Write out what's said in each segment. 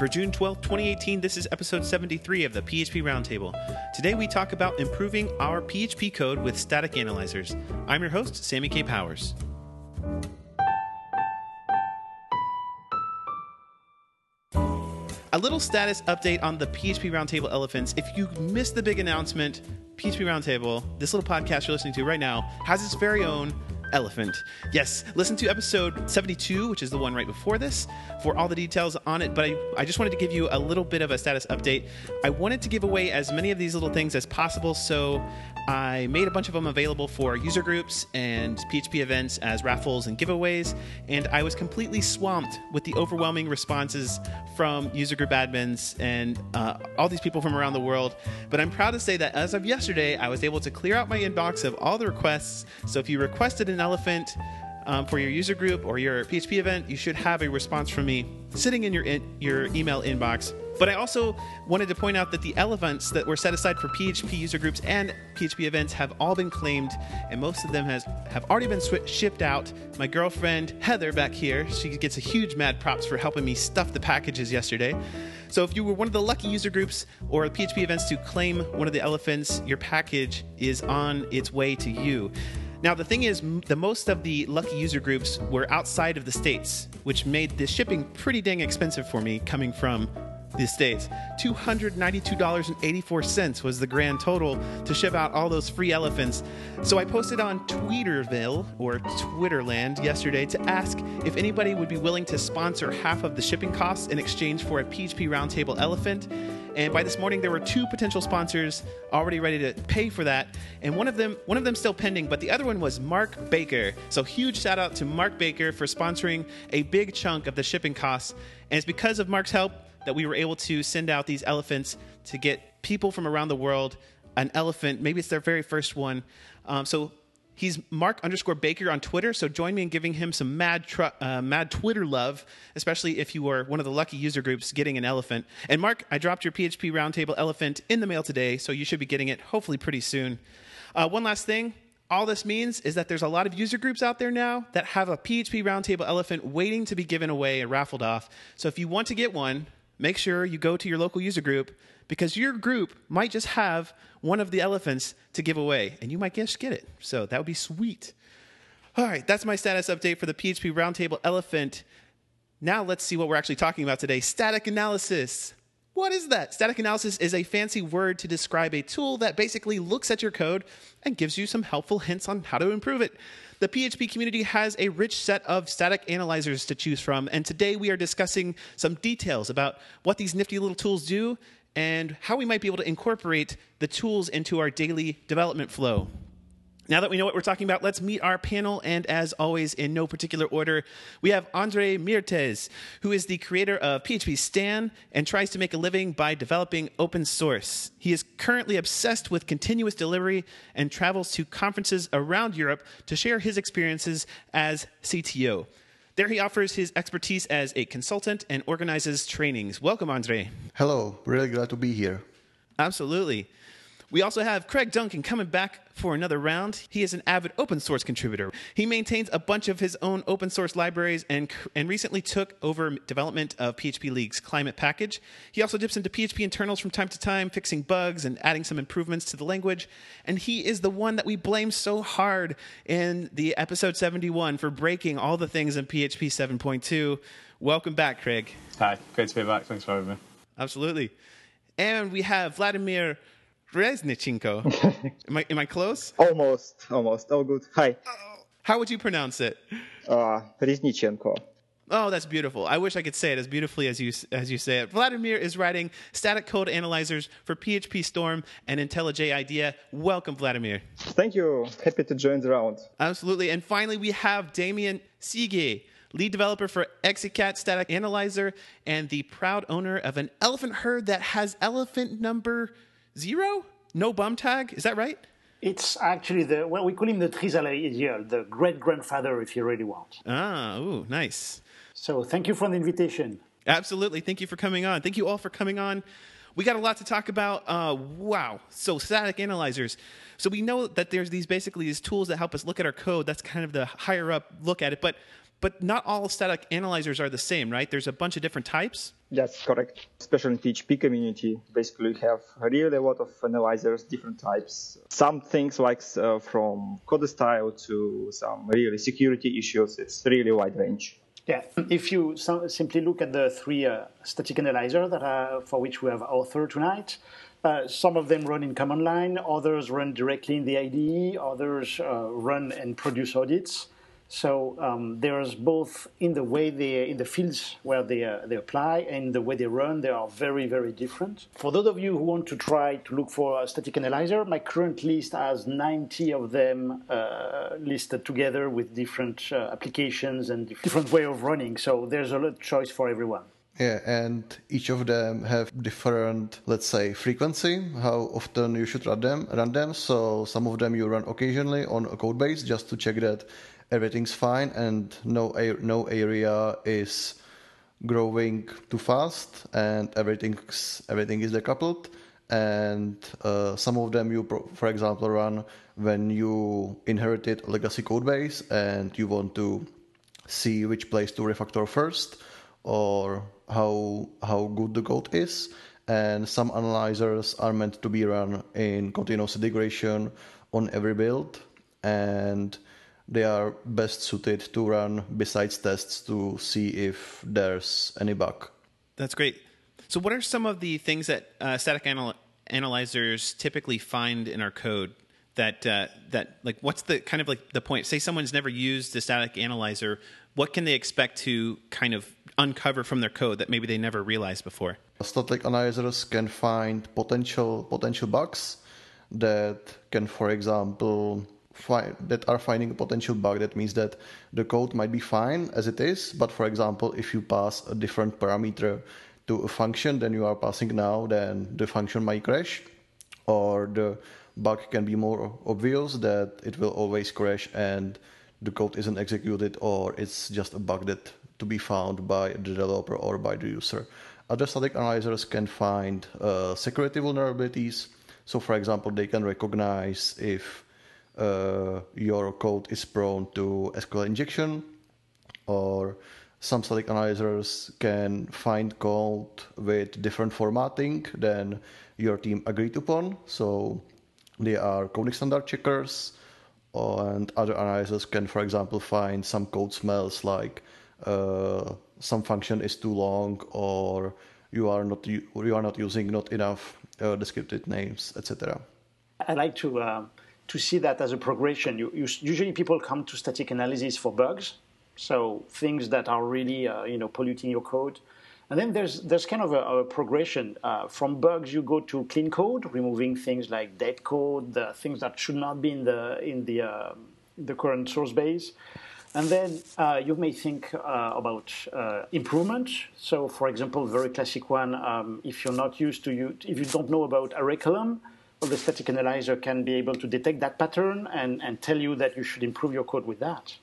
For June 12, 2018, this is episode 73 of the PHP Roundtable. Today we talk about improving our PHP code with static analyzers. I'm your host, Sammy Kaye Powers. A little status update on the PHP Roundtable elephants. If you missed the big announcement, PHP Roundtable, this little podcast you're listening to right now, has its very own elephant. Yes, listen to episode 72, which is the one right before this, for all the details on it. But I, I just wanted to give you a little bit of a status update. I wanted to give away as many of these little things as possible, so I made a bunch of them available for user groups and PHP events as raffles and giveaways. And I was completely swamped with the overwhelming responses from user group admins and uh, all these people from around the world. But I'm proud to say that as of yesterday, I was able to clear out my inbox of all the requests. So if you requested an elephant, um, for your user group or your PHP event, you should have a response from me sitting in your in, your email inbox. But I also wanted to point out that the elephants that were set aside for PHP user groups and PHP events have all been claimed, and most of them has have already been sw- shipped out. My girlfriend Heather back here, she gets a huge mad props for helping me stuff the packages yesterday. So if you were one of the lucky user groups or PHP events to claim one of the elephants, your package is on its way to you. Now, the thing is, the most of the lucky user groups were outside of the States, which made the shipping pretty dang expensive for me coming from the States. $292.84 was the grand total to ship out all those free elephants. So I posted on Tweeterville or Twitterland yesterday to ask if anybody would be willing to sponsor half of the shipping costs in exchange for a PHP Roundtable elephant. And by this morning, there were two potential sponsors already ready to pay for that, and one of them, one of them still pending, but the other one was Mark Baker. So huge shout out to Mark Baker for sponsoring a big chunk of the shipping costs. And it's because of Mark's help that we were able to send out these elephants to get people from around the world an elephant. Maybe it's their very first one. Um, so He's Mark underscore Baker on Twitter, so join me in giving him some mad tr- uh, mad Twitter love, especially if you are one of the lucky user groups getting an elephant. And Mark, I dropped your PHP Roundtable elephant in the mail today, so you should be getting it hopefully pretty soon. Uh, one last thing. All this means is that there's a lot of user groups out there now that have a PHP Roundtable elephant waiting to be given away and raffled off. So if you want to get one, make sure you go to your local user group because your group might just have one of the elephants to give away and you might just get it. So that would be sweet. All right, that's my status update for the PHP Roundtable Elephant. Now let's see what we're actually talking about today static analysis. What is that? Static analysis is a fancy word to describe a tool that basically looks at your code and gives you some helpful hints on how to improve it. The PHP community has a rich set of static analyzers to choose from, and today we are discussing some details about what these nifty little tools do and how we might be able to incorporate the tools into our daily development flow. Now that we know what we're talking about, let's meet our panel. And as always, in no particular order, we have Andre Mirtes, who is the creator of PHP Stan and tries to make a living by developing open source. He is currently obsessed with continuous delivery and travels to conferences around Europe to share his experiences as CTO. There, he offers his expertise as a consultant and organizes trainings. Welcome, Andre. Hello, really glad to be here. Absolutely. We also have Craig Duncan coming back for another round. He is an avid open source contributor. He maintains a bunch of his own open source libraries and, and recently took over development of PHP League's CLImate package. He also dips into PHP internals from time to time, fixing bugs and adding some improvements to the language. And he is the one that we blame so hard in the episode 71 for breaking all the things in PHP 7.2. Welcome back, Craig. Hi, great to be back. Thanks for having me. Absolutely. And we have Vladimir Reznichenko. am I am I close? Almost, almost. Oh, good. Hi. How would you pronounce it? Uh, Reznichenko. Oh, that's beautiful. I wish I could say it as beautifully as you as you say it. Vladimir is writing static code analyzers for PHP Storm and IntelliJ IDEA. Welcome, Vladimir. Thank you. Happy to join the round. Absolutely. And finally, we have Damien Seguy, lead developer for Exakat Static Analyzer and the proud owner of an elephant herd that has elephant number zero? No bum tag? Is that right? It's actually the well, we call him the Trisalaisial, the great grandfather, if you really want. Ah, ooh, nice. So thank you for the invitation. Absolutely. Thank you for coming on. Thank you all for coming on. We got a lot to talk about. Uh, wow. So static analyzers. So we know that there's these basically these tools that help us look at our code. That's kind of the higher up look at it. But But not all static analyzers are the same, right? There's a bunch of different types. That's correct. Especially in PHP community, basically we have really a lot of analyzers, different types. Some things like uh, from code style to some really security issues. It's really wide range. Yeah, if you so simply look at the three uh, static analyzers that are, for which we have authored tonight, uh, some of them run in command line, others run directly in the IDE, others uh, run and produce audits. So um, there's both in the way they in the fields where they uh, they apply and the way they run. They are very very different. For those of you who want to try to look for a static analyzer, my current list has 90 of them uh, listed together with different uh, applications and different way of running. So there's a lot of choice for everyone. Yeah, and each of them have different, let's say, frequency, how often you should run them. Run them. So some of them you run occasionally on a code base just to check that everything's fine and no no area is growing too fast and everything's everything is decoupled. And uh, some of them you pro- for example run when you inherited a legacy code base and you want to see which place to refactor first or how how good the code is. And some analyzers are meant to be run in continuous integration on every build. And they are best suited to run besides tests to see if there's any bug. That's great. So, what are some of the things that uh, static anal- analyzers typically find in our code? That uh, that like what's the kind of like the point? Say someone's never used a static analyzer, what can they expect to kind of uncover from their code that maybe they never realized before? Static analyzers can find potential potential bugs that can, for example, that are finding a potential bug. That means that the code might be fine as it is, but for example, if you pass a different parameter to a function than you are passing now, then the function might crash, or the bug can be more obvious that it will always crash and the code isn't executed, or it's just a bug that to be found by the developer or by the user. Other static analyzers can find uh, security vulnerabilities. So, for example, they can recognize if uh, your code is prone to SQL injection, or some static analyzers can find code with different formatting than your team agreed upon. So they are coding standard checkers, and other analyzers can, for example, find some code smells like uh, some function is too long or you are not you are not using not enough uh, descriptive names, etc. I like to uh, to see that as a progression. You, you, usually people come to static analysis for bugs, so things that are really uh, you know polluting your code. And then there's there's kind of a, a progression uh, from bugs. You go to clean code, removing things like dead code, the things that should not be in the in the uh, the current source base. And then uh, you may think uh, about uh, improvement. So, for example, very classic one: um, if you're not used to you, if you don't know about array column, the static analyzer can be able to detect that pattern and, and tell you that you should improve your code with that.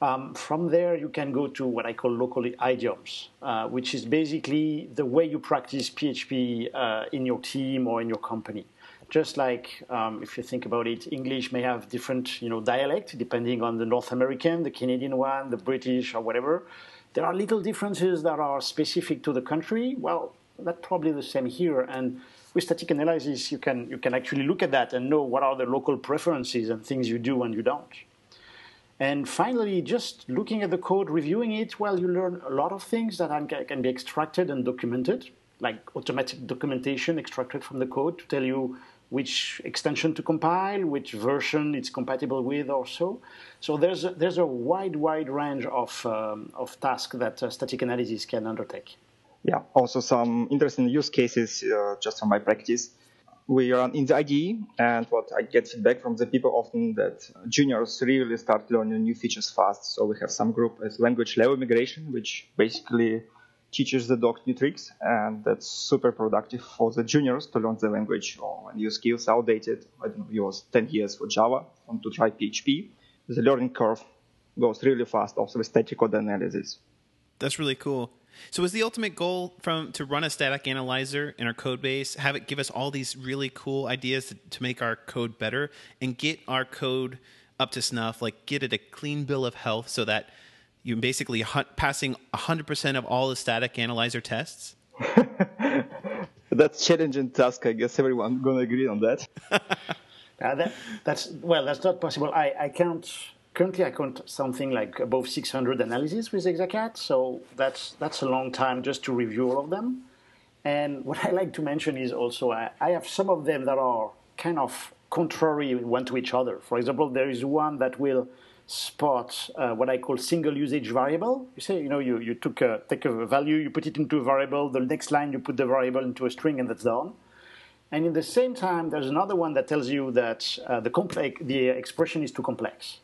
Um, from there, you can go to what I call local idioms, uh, which is basically the way you practice PHP uh, in your team or in your company. Just like um, if you think about it, English may have different, you know, dialect depending on the North American, the Canadian one, the British, or whatever. There are little differences that are specific to the country. Well, that's probably the same here. And with static analysis, you can, you can actually look at that and know what are the local preferences and things you do and you don't. And finally, just looking at the code, reviewing it, well, you learn a lot of things that can be extracted and documented, like automatic documentation extracted from the code to tell you which extension to compile, which version it's compatible with, or so. So there's a, there's a wide, wide range of, um, of tasks that uh, static analysis can undertake yeah, also some interesting use cases uh, just from my practice. We run in the IDE, and what I get feedback from the people often that juniors really start learning new features fast. So we have some group as language level migration, which basically teaches the doc new tricks, and that's super productive for the juniors to learn the language. Or when your skills are outdated, I don't know, you was 10 years for Java, want to try PHP, the learning curve goes really fast also with static code analysis. That's really cool. So is the ultimate goal from to run a static analyzer in our code base, have it give us all these really cool ideas to, to make our code better and get our code up to snuff, like get it a clean bill of health so that you're basically passing 100% of all the static analyzer tests? that's challenging task. I guess everyone gonna agree on that. uh, that that's well, that's not possible. I, I count currently I count something like above 600 analyses with Exakat, so that's that's a long time just to review all of them. And what I like to mention is also I, I have some of them that are kind of contrary one to each other. For example, there is one that will spot uh, what I call single usage variable. You say, you know, you, you took a, take a value, you put it into a variable, the next line you put the variable into a string and that's done. And in the same time, there's another one that tells you that uh, the, complex, the expression is too complex.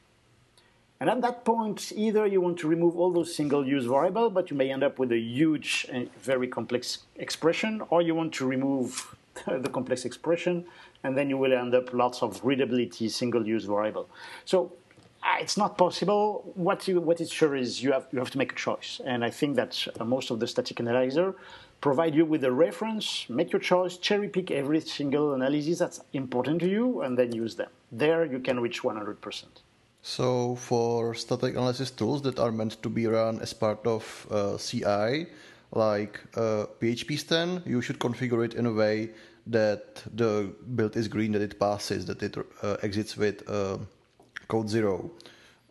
And at that point, either you want to remove all those single-use variables, but you may end up with a huge, uh, very complex expression, or you want to remove the complex expression, and then you will end up lots of readability single-use variable. So uh, it's not possible. What you what is sure is you have you have to make a choice, and I think that uh, most of the static analyzer provide you with a reference, make your choice, cherry pick every single analysis that's important to you, and then use them. There you can reach 100%. So for static analysis tools that are meant to be run as part of uh, CI, like uh, PHP you should configure it in a way that the build is green, that it passes, that it uh, exits with uh, code zero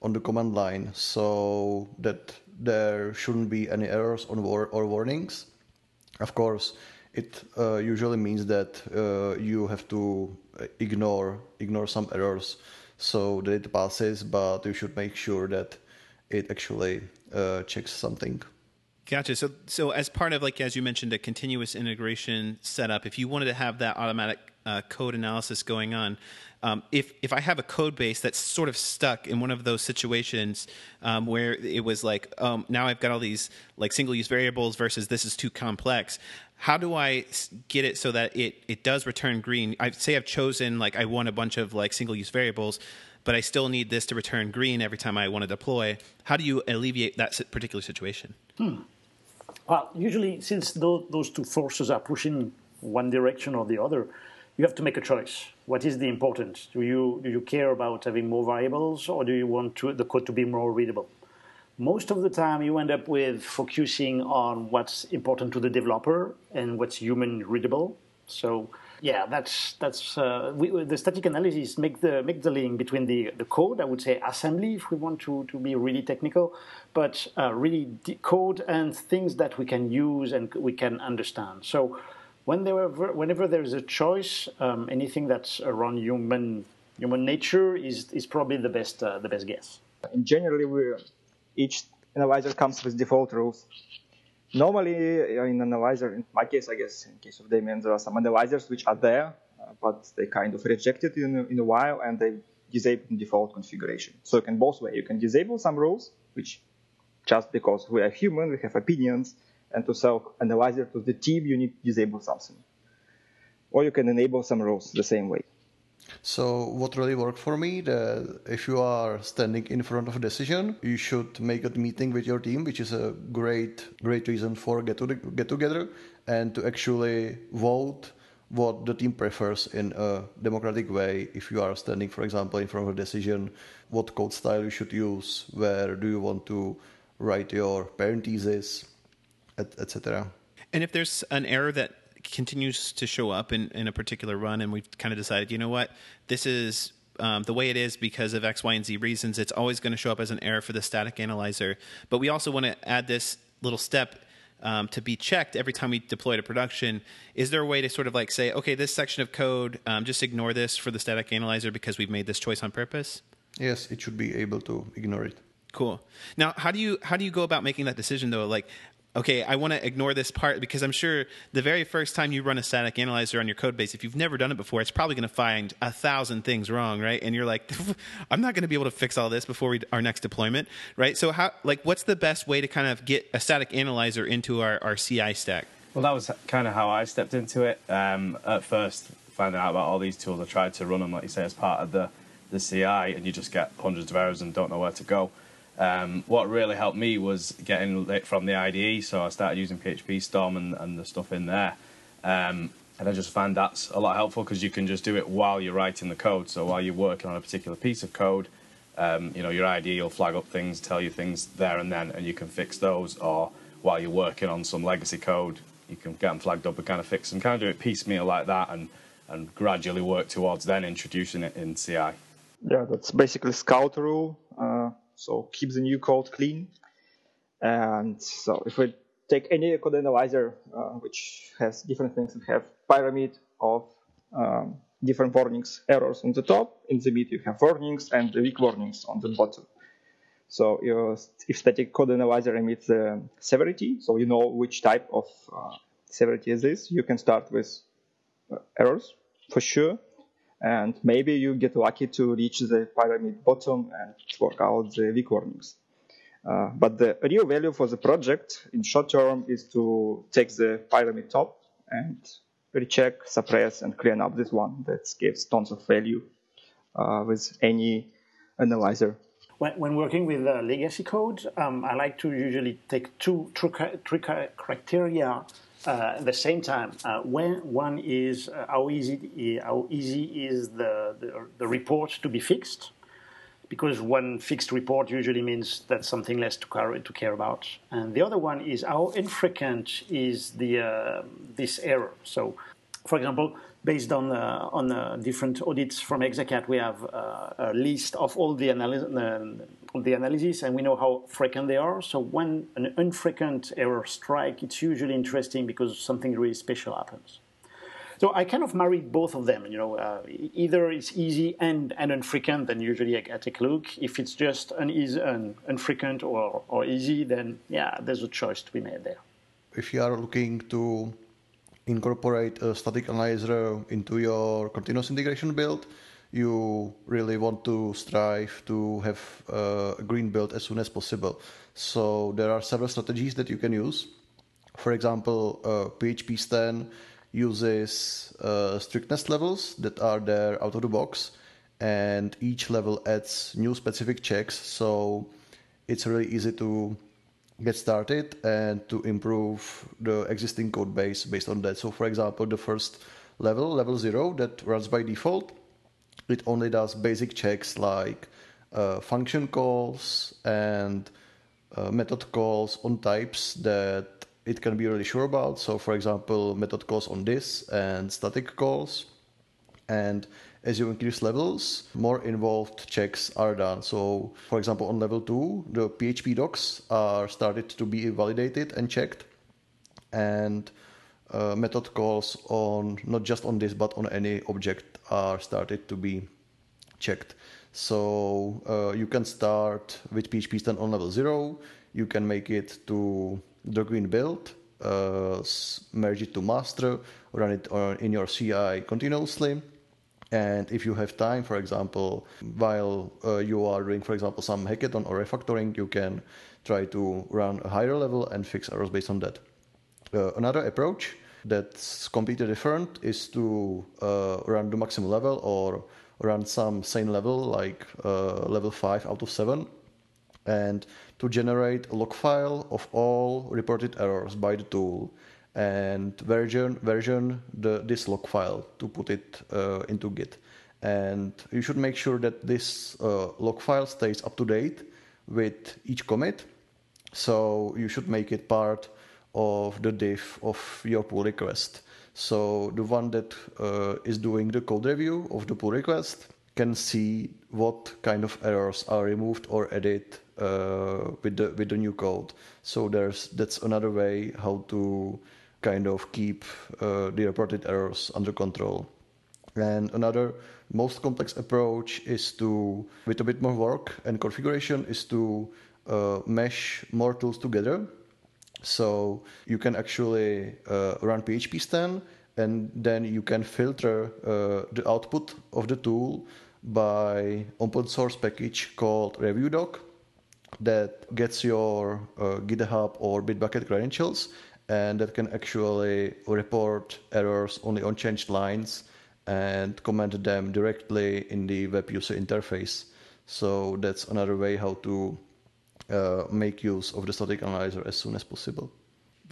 on the command line so that there shouldn't be any errors war- or warnings. Of course, it uh, usually means that uh, you have to ignore ignore some errors so that it passes, but you should make sure that it actually uh, checks something. Gotcha. So, so as part of like as you mentioned, a continuous integration setup, if you wanted to have that automatic uh, code analysis going on, um, if if I have a code base that's sort of stuck in one of those situations um, where it was like, um, now I've got all these like single use variables versus this is too complex. How do I get it so that it it does return green? I say I've chosen like I want a bunch of like single use variables, but I still need this to return green every time I want to deploy. How do you alleviate that particular situation? Hmm. Well, usually since those, two forces are pushing one direction or the other, you have to make a choice. What is the important? Do you do you care about having more variables, or do you want to, the code to be more readable? Most of the time, you end up with focusing on what's important to the developer and what's human readable. So yeah, that's that's uh, we, the static analysis make the make the link between the the code. I would say assembly if we want to to be really technical, but uh, really code and things that we can use and we can understand. So when whenever whenever there is a choice, um, anything that's around human human nature is is probably the best uh, the best guess. In generally, we each analyzer comes with default rules. Normally, uh, in analyzer, in my case, I guess, in case of Damien, there are some analyzers which are there, uh, but they kind of rejected in in a while and they disable in default configuration. So you can both way. You can disable some rules, which just because we are human, we have opinions, and to sell analyzer to the team, you need to disable something. Or you can enable some rules the same way. So what really worked for me, that if you are standing in front of a decision, you should make a meeting with your team, which is a great, great reason for get to get together and to actually vote what the team prefers in a democratic way. If you are standing, for example, in front of a decision, what code style you should use, where do you want to write your parentheses, etc. And if there's an error that continues to show up in, in a particular run, and we've kind of decided, you know what, this is um, the way it is because of X, Y, and Z reasons, it's always going to show up as an error for the static analyzer. But we also want to add this little step um, to be checked every time we deploy to production. Is there a way to sort of like say, okay, this section of code, um, just ignore this for the static analyzer because we've made this choice on purpose? Yes, it should be able to ignore it. Cool. Now, how do you how do you go about making that decision though? Like, okay, I want to ignore this part because I'm sure the very first time you run a static analyzer on your code base, if you've never done it before, it's probably going to find a thousand things wrong, right? And you're like, I'm not going to be able to fix all this before we, our next deployment, right? So how, like, what's the best way to kind of get a static analyzer into our, our CI stack? Well, that was kind of how I stepped into it. Um, at first, finding out about all these tools, I tried to run them, like you say, as part of the, the CI, and you just get hundreds of errors and don't know where to go. Um, what really helped me was getting it from the IDE, so I started using PHP Storm and, and the stuff in there. Um, and I just found that's a lot helpful because you can just do it while you're writing the code. So while you're working on a particular piece of code, um, you know, your IDE will flag up things, tell you things there and then, and you can fix those. Or while you're working on some legacy code, you can get them flagged up and kind of fix them. Kind of do it piecemeal like that, and and gradually work towards then introducing it in CI. Yeah, that's basically Scout rule. Uh, so keep the new code clean. And so if we take any code analyzer uh, which has different things, we have pyramid of um, different warnings, errors on the top. In the mid, you have warnings and the weak warnings on the bottom. So if static code analyzer emits the severity, so you know which type of uh, severity is this, you can start with uh, errors for sure. And maybe you get lucky to reach the pyramid bottom and work out the weak warnings. Uh, but the real value for the project in short term is to take the pyramid top and recheck, suppress, and clean up this one. That gives tons of value uh, with any analyzer. When, when working with uh, legacy code, um, I like to usually take two, two, criteria uh, at the same time. Uh, when one is uh, how easy how easy is the, the, the report to be fixed, because one fixed report usually means that's something less to care, to care about. And the other one is how infrequent is the uh, this error. So, for example, based on uh, on uh, different audits from Exakat, we have a list of all the, analysis the analysis, and we know how frequent they are. So when an infrequent error strike, it's usually interesting because something really special happens. So I kind of married both of them. You know, uh, either it's easy and, and infrequent, then usually I, I take a look. If it's just an easy, an infrequent or, or easy, then yeah, there's a choice to be made there. If you are looking to incorporate a static analyzer into your continuous integration build, you really want to strive to have a green build as soon as possible. So there are several strategies that you can use. For example, uh, PHP Stan uses uh, strictness levels that are there out of the box, and each level adds new specific checks. So it's really easy to get started and to improve the existing code base based on that. So, for example, the first level, level zero, that runs by default, it only does basic checks like uh, function calls and uh, method calls on types that it can be really sure about. So, for example, method calls on this and static calls. And as you increase levels, more involved checks are done. So, for example, on level 2, the PHP docs are started to be validated and checked. And uh, method calls on not just on this but on any object are started to be checked. So uh, you can start with PHP Stan on level 0. You can make it to the green build, uh, merge it to master, run it in your CI continuously. And if you have time, for example, while uh, you are doing, for example, some hackathon or refactoring, you can try to run a higher level and fix errors based on that. Uh, another approach that's completely different is to uh, run the maximum level or run some same level like uh, level 5 out of 7 and to generate a log file of all reported errors by the tool and version version the this log file to put it uh, into Git. And you should make sure that this uh, log file stays up to date with each commit. So you should make it part of the diff of your pull request. So the one that uh, is doing the code review of the pull request can see what kind of errors are removed or added uh, with the with the new code. So there's that's another way how to kind of keep uh, the reported errors under control. And another most complex approach is to, with a bit more work and configuration, is to uh, mesh more tools together. So you can actually uh, run PHP Stan and then you can filter uh, the output of the tool by open source package called reviewdog that gets your uh, GitHub or Bitbucket credentials and that can actually report errors only on changed lines and comment them directly in the web user interface. So that's another way how to uh, make use of the static analyzer as soon as possible.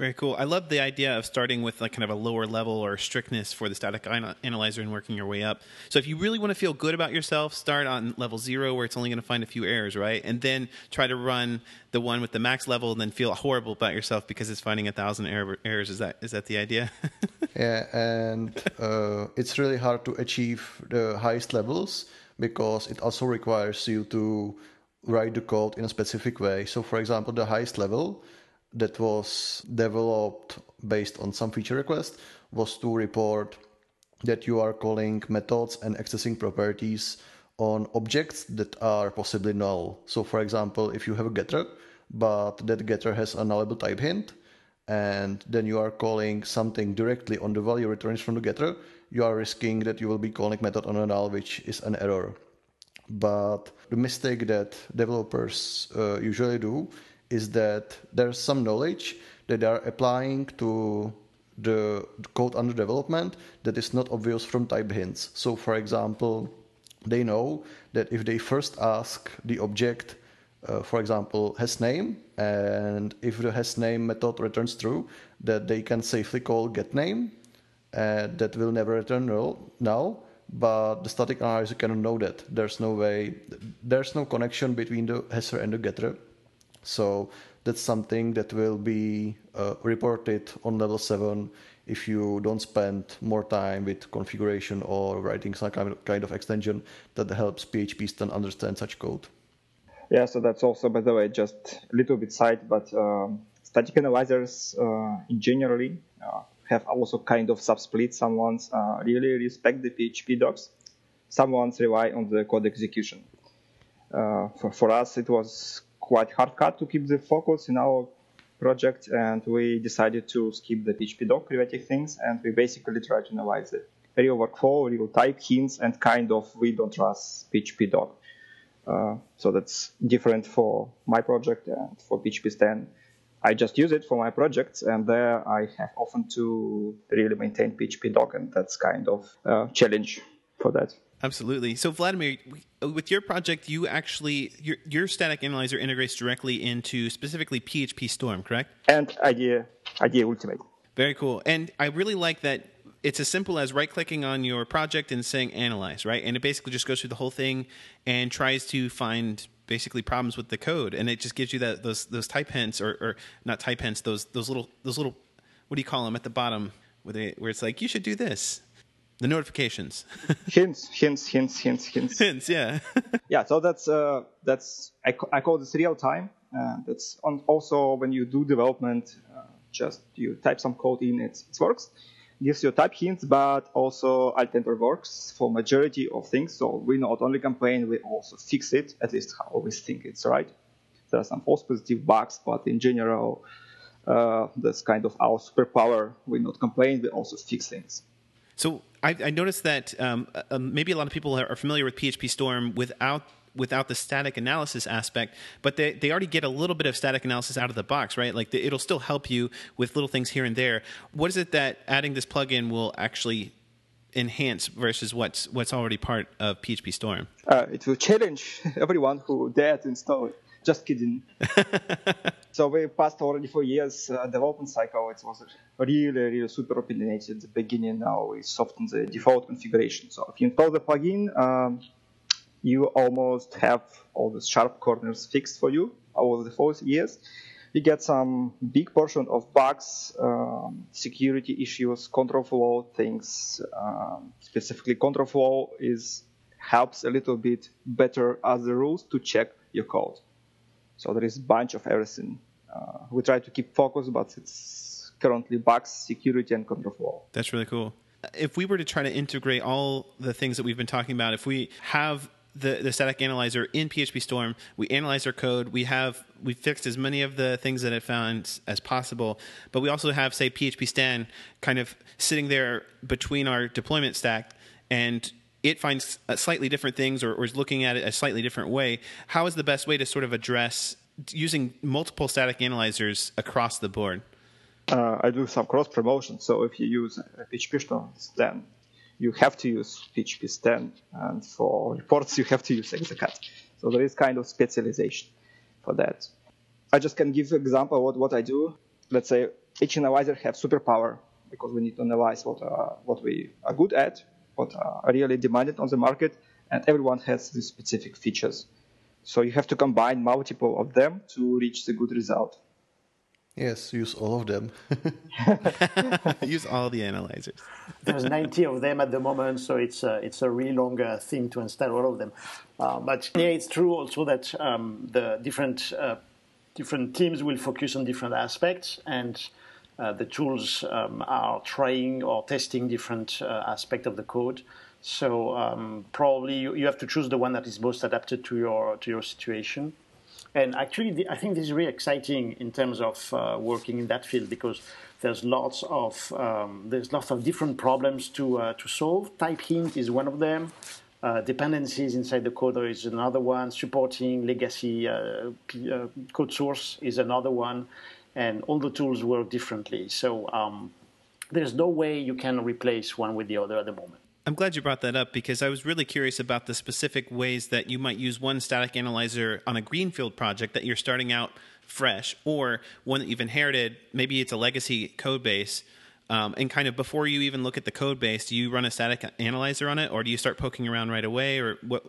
Very cool. I love the idea of starting with like kind of a lower level or strictness for the static analyzer and working your way up. So if you really want to feel good about yourself, start on level zero where it's only going to find a few errors, right? And then try to run the one with the max level and then feel horrible about yourself because it's finding a thousand error, errors. Is that is that the idea? yeah, and uh, it's really hard to achieve the highest levels because it also requires you to write the code in a specific way. So, for example, the highest level that was developed based on some feature request was to report that you are calling methods and accessing properties on objects that are possibly null. So, for example, if you have a getter, but that getter has a nullable type hint, and then you are calling something directly on the value returns from the getter, you are risking that you will be calling method on a null, which is an error. But the mistake that developers uh, usually do is that there's some knowledge that they are applying to the code under development that is not obvious from type hints. So, for example, they know that if they first ask the object, uh, for example, has name, and if the has name method returns true, that they can safely call get name, uh, that will never return null. null but the static analyzer cannot know that. There's no way, there's no connection between the hasser and the getter. So that's something that will be uh, reported on level 7 if you don't spend more time with configuration or writing some kind of extension that helps PHP Stan understand such code. Yeah, so that's also, by the way, just a little bit side, but um, static analyzers uh, in generally uh, have also kind of subsplit. Some ones uh, really respect the PHP docs, some ones rely on the code execution. Uh, for, for us, it was quite hard cut to keep the focus in our project, and we decided to skip the PHP doc related things, and we basically try to analyze the real workflow, real type hints, and kind of we don't trust PHP doc. Uh, so that's different for my project and for PHP Stan. I just use it for my projects, and there I have often to really maintain PHP doc, and that's kind of a challenge for that. Absolutely. So, Vladimir, with your project, you actually your your static analyzer integrates directly into specifically PHP Storm, correct? And IDEA IDEA Ultimate. Very cool. And I really like that it's as simple as right clicking on your project and saying analyze, right? And it basically just goes through the whole thing and tries to find basically problems with the code, and it just gives you that those those type hints or, or not type hints, those those little those little what do you call them at the bottom where they where it's like you should do this the notifications. hints, hints, hints, hints, hints. Hints, yeah. yeah, so that's uh, that's I, I call this real time. Uh, that's on, also when you do development, uh, just you type some code in, it, it works. Gives you type hints, but also Alt-Enter works for majority of things. So we not only complain, we also fix it. At least how we think it's right. There are some false positive bugs, but in general, uh, that's kind of our superpower. We not complain, we also fix things. So I, I noticed that um, uh, maybe a lot of people are familiar with PHP Storm without without the static analysis aspect, but they, they already get a little bit of static analysis out of the box, right? Like the, it'll still help you with little things here and there. What is it that adding this plugin will actually enhance versus what's what's already part of PHP Storm? Uh, it will challenge everyone who dare to install it. Just kidding. so we passed already for years uh, development cycle. It was really, really super opinionated at the beginning. Now we soften the default configuration. So if you install the plugin, um, you almost have all the sharp corners fixed for you over the four years. You get some big portion of bugs, um, security issues, control flow things. Um, specifically, control flow is helps a little bit better as the rules to check your code. So there is a bunch of everything. Uh, we try to keep focus, but it's currently bugs, security, and control flow. That's really cool. If we were to try to integrate all the things that we've been talking about, if we have the, the static analyzer in PHP Storm, we analyze our code, we have we fixed as many of the things that it found as possible, but we also have say PHP Stan kind of sitting there between our deployment stack and it finds slightly different things or, or, is looking at it a slightly different way, how is the best way to sort of address using multiple static analyzers across the board? Uh, I do some cross promotion. So if you use PHP Storm Stan, you have to use PHP Stan, and for reports you have to use Exakat. So there is kind of specialization for that. I just can give an example what what I do. Let's say each analyzer have superpower because we need to analyze what uh, what we are good at, what are really demanded on the market, and everyone has these specific features. So you have to combine multiple of them to reach the good result. Yes, use all of them. use all the analyzers. There's 90 of them at the moment, so it's a, it's a really long uh, thing to install all of them. Uh, but yeah, it's true also that um, the different uh, different teams will focus on different aspects, and uh, the tools um, are trying or testing different uh, aspects of the code. So um, probably you, you have to choose the one that is most adapted to your to your situation. And actually, the, I think this is really exciting in terms of uh, working in that field because there's lots of um, there's lots of different problems to uh, to solve. Type hint is one of them. Uh, dependencies inside the code is another one. Supporting legacy uh, uh, code source is another one, and all the tools work differently. So um, there's no way you can replace one with the other at the moment. I'm glad you brought that up because I was really curious about the specific ways that you might use one static analyzer on a greenfield project that you're starting out fresh, or one that you've inherited. Maybe it's a legacy code base. Um, and kind of before you even look at the code base, do you run a static analyzer on it, or do you start poking around right away, or what?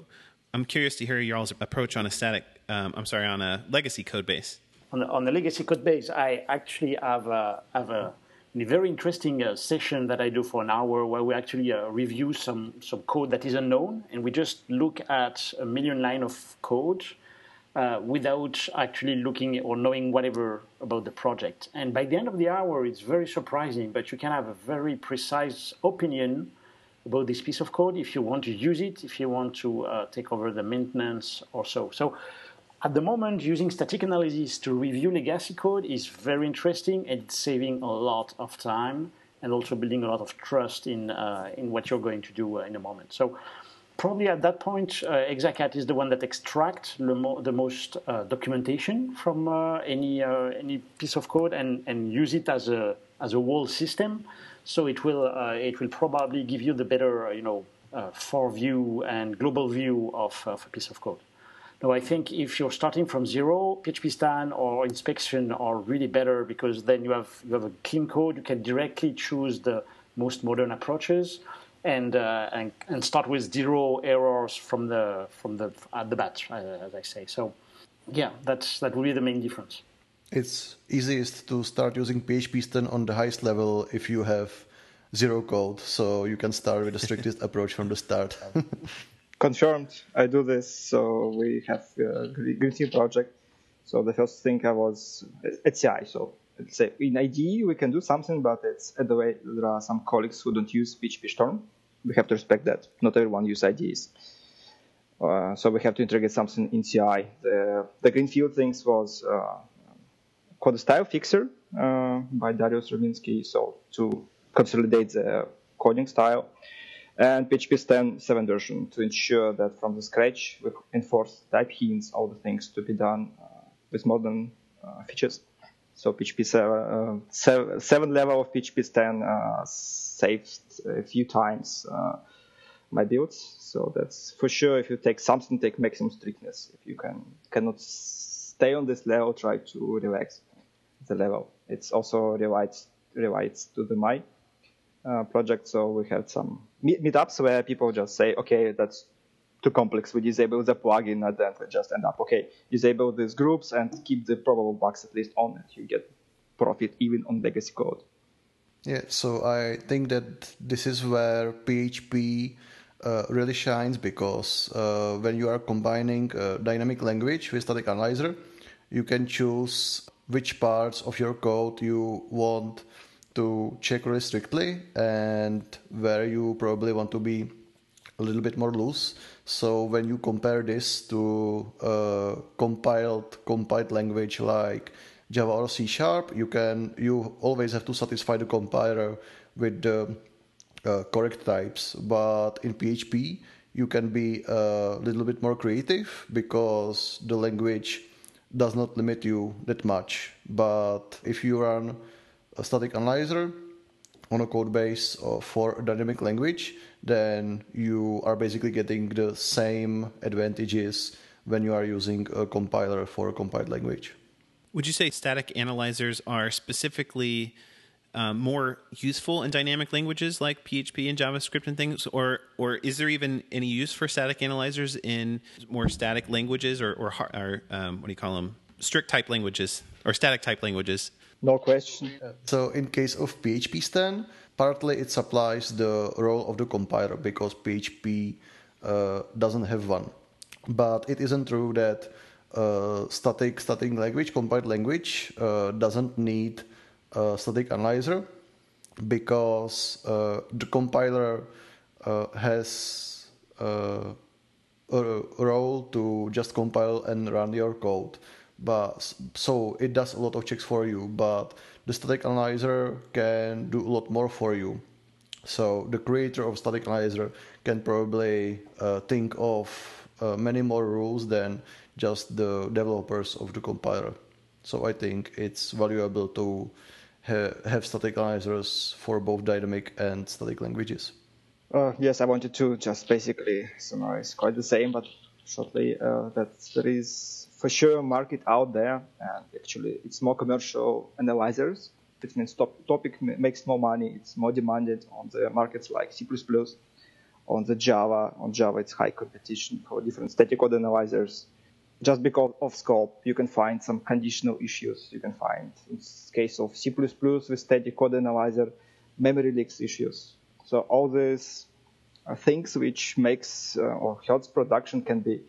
I'm curious to hear your all's approach on a static. Um, I'm sorry, on a legacy code base. On the, on the legacy code base, I actually have a, have a a very interesting uh, session that I do for an hour where we actually uh, review some, some code that is unknown and we just look at a million line of code uh, without actually looking or knowing whatever about the project. And by the end of the hour, it's very surprising, but you can have a very precise opinion about this piece of code if you want to use it, if you want to uh, take over the maintenance or so. So at the moment, using static analysis to review legacy code is very interesting and saving a lot of time and also building a lot of trust in, uh, in what you're going to do uh, in a moment. So probably at that point, uh, Exakat is the one that extracts the, mo- the most uh, documentation from uh, any, uh, any piece of code and, and use it as a, as a whole system. So it will, it will probably give you the better, you know, far view and global view of, of a piece of code. No, I think if you're starting from zero, PHP Stan or inspection are really better because then you have you have a clean code. You can directly choose the most modern approaches and uh, and, and start with zero errors from the from the at the bat, uh, as I say. So, yeah, that's that will be the main difference. It's easiest to start using PHP Stan on the highest level if you have zero code, so you can start with the strictest approach from the start. confirmed I do this. So we have a green team project. So the first thing I was at CI. So let's say in IDE we can do something, but it's at the way there are some colleagues who don't use PHP Storm. We have to respect that. Not everyone use IDEs. Uh, so we have to integrate something in CI. The, the greenfield things was uh, called style fixer uh, by Dariusz Rumiński. So to consolidate the coding style and PHP Stan 7 version to ensure that from the scratch we enforce type hints, all the things to be done uh, with modern uh, features. So PHP 7, uh, 7 level of PHP Stan uh, saved a few times uh, my builds. So that's for sure. If you take something, take maximum strictness. If you can cannot stay on this level, try to relax the level. It's also relates relates to the my uh, project. So we had some meet- meetups where people just say, okay, that's too complex. We disable the plugin and then we just end up, okay, disable these groups and keep the probable bugs at least on it. You get profit even on legacy code. Yeah, so I think that this is where PHP uh, really shines because uh, when you are combining dynamic language with static analyzer, you can choose which parts of your code you want to check really strictly and where you probably want to be a little bit more loose. So when you compare this to a compiled compiled language like Java or C Sharp, you can you always have to satisfy the compiler with the uh, correct types. But in PHP, you can be a little bit more creative because the language does not limit you that much. But if you run a static analyzer on a code base for a dynamic language, then you are basically getting the same advantages when you are using a compiler for a compiled language. Would you say static analyzers are specifically um, more useful in dynamic languages like PHP and JavaScript and things, or or is there even any use for static analyzers in more static languages or or, or um, what do you call them, strict type languages or static type languages? No question. So in case of PHP Stan, partly it supplies the role of the compiler because PHP uh, doesn't have one. But it isn't true that uh, static static language compiled language uh, doesn't need a static analyzer because uh, the compiler uh, has uh, a role to just compile and run your code but so it does a lot of checks for you but the static analyzer can do a lot more for you. So the creator of static analyzer can probably uh, think of uh, many more rules than just the developers of the compiler. So i think it's valuable to ha- have static analyzers for both dynamic and static languages. Uh, yes i wanted to just basically summarize quite the same but shortly uh, that there is for sure market out there, and actually it's more commercial analyzers. It means top, topic makes more money. It's more demanded on the markets like C++, on the Java. On Java, it's high competition for different static code analyzers. Just because of scope, you can find some conditional issues. You can find, in case of C++ with static code analyzer, memory leaks issues. So all these things which makes uh, or helps production can be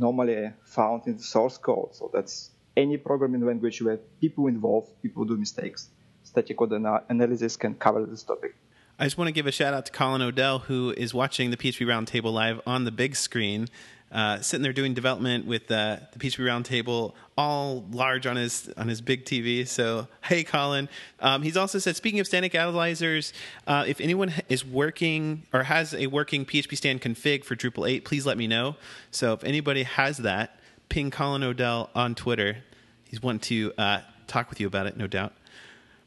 normally found in the source code. So that's any programming language where people involved, people do mistakes. Static code ana- analysis can cover this topic. I just want to give a shout out to Colin O'Dell, who is watching the PHP Roundtable live on the big screen uh, sitting there doing development with uh, the PHP Roundtable, all large on his on his big TV. So, hey, Colin. Um, he's also said, speaking of static analyzers, uh, if anyone is working or has a working PHP Stan config for Drupal 8, please let me know. So, if anybody has that, ping Colin O'Dell on Twitter. He's wanting to uh, talk with you about it, no doubt.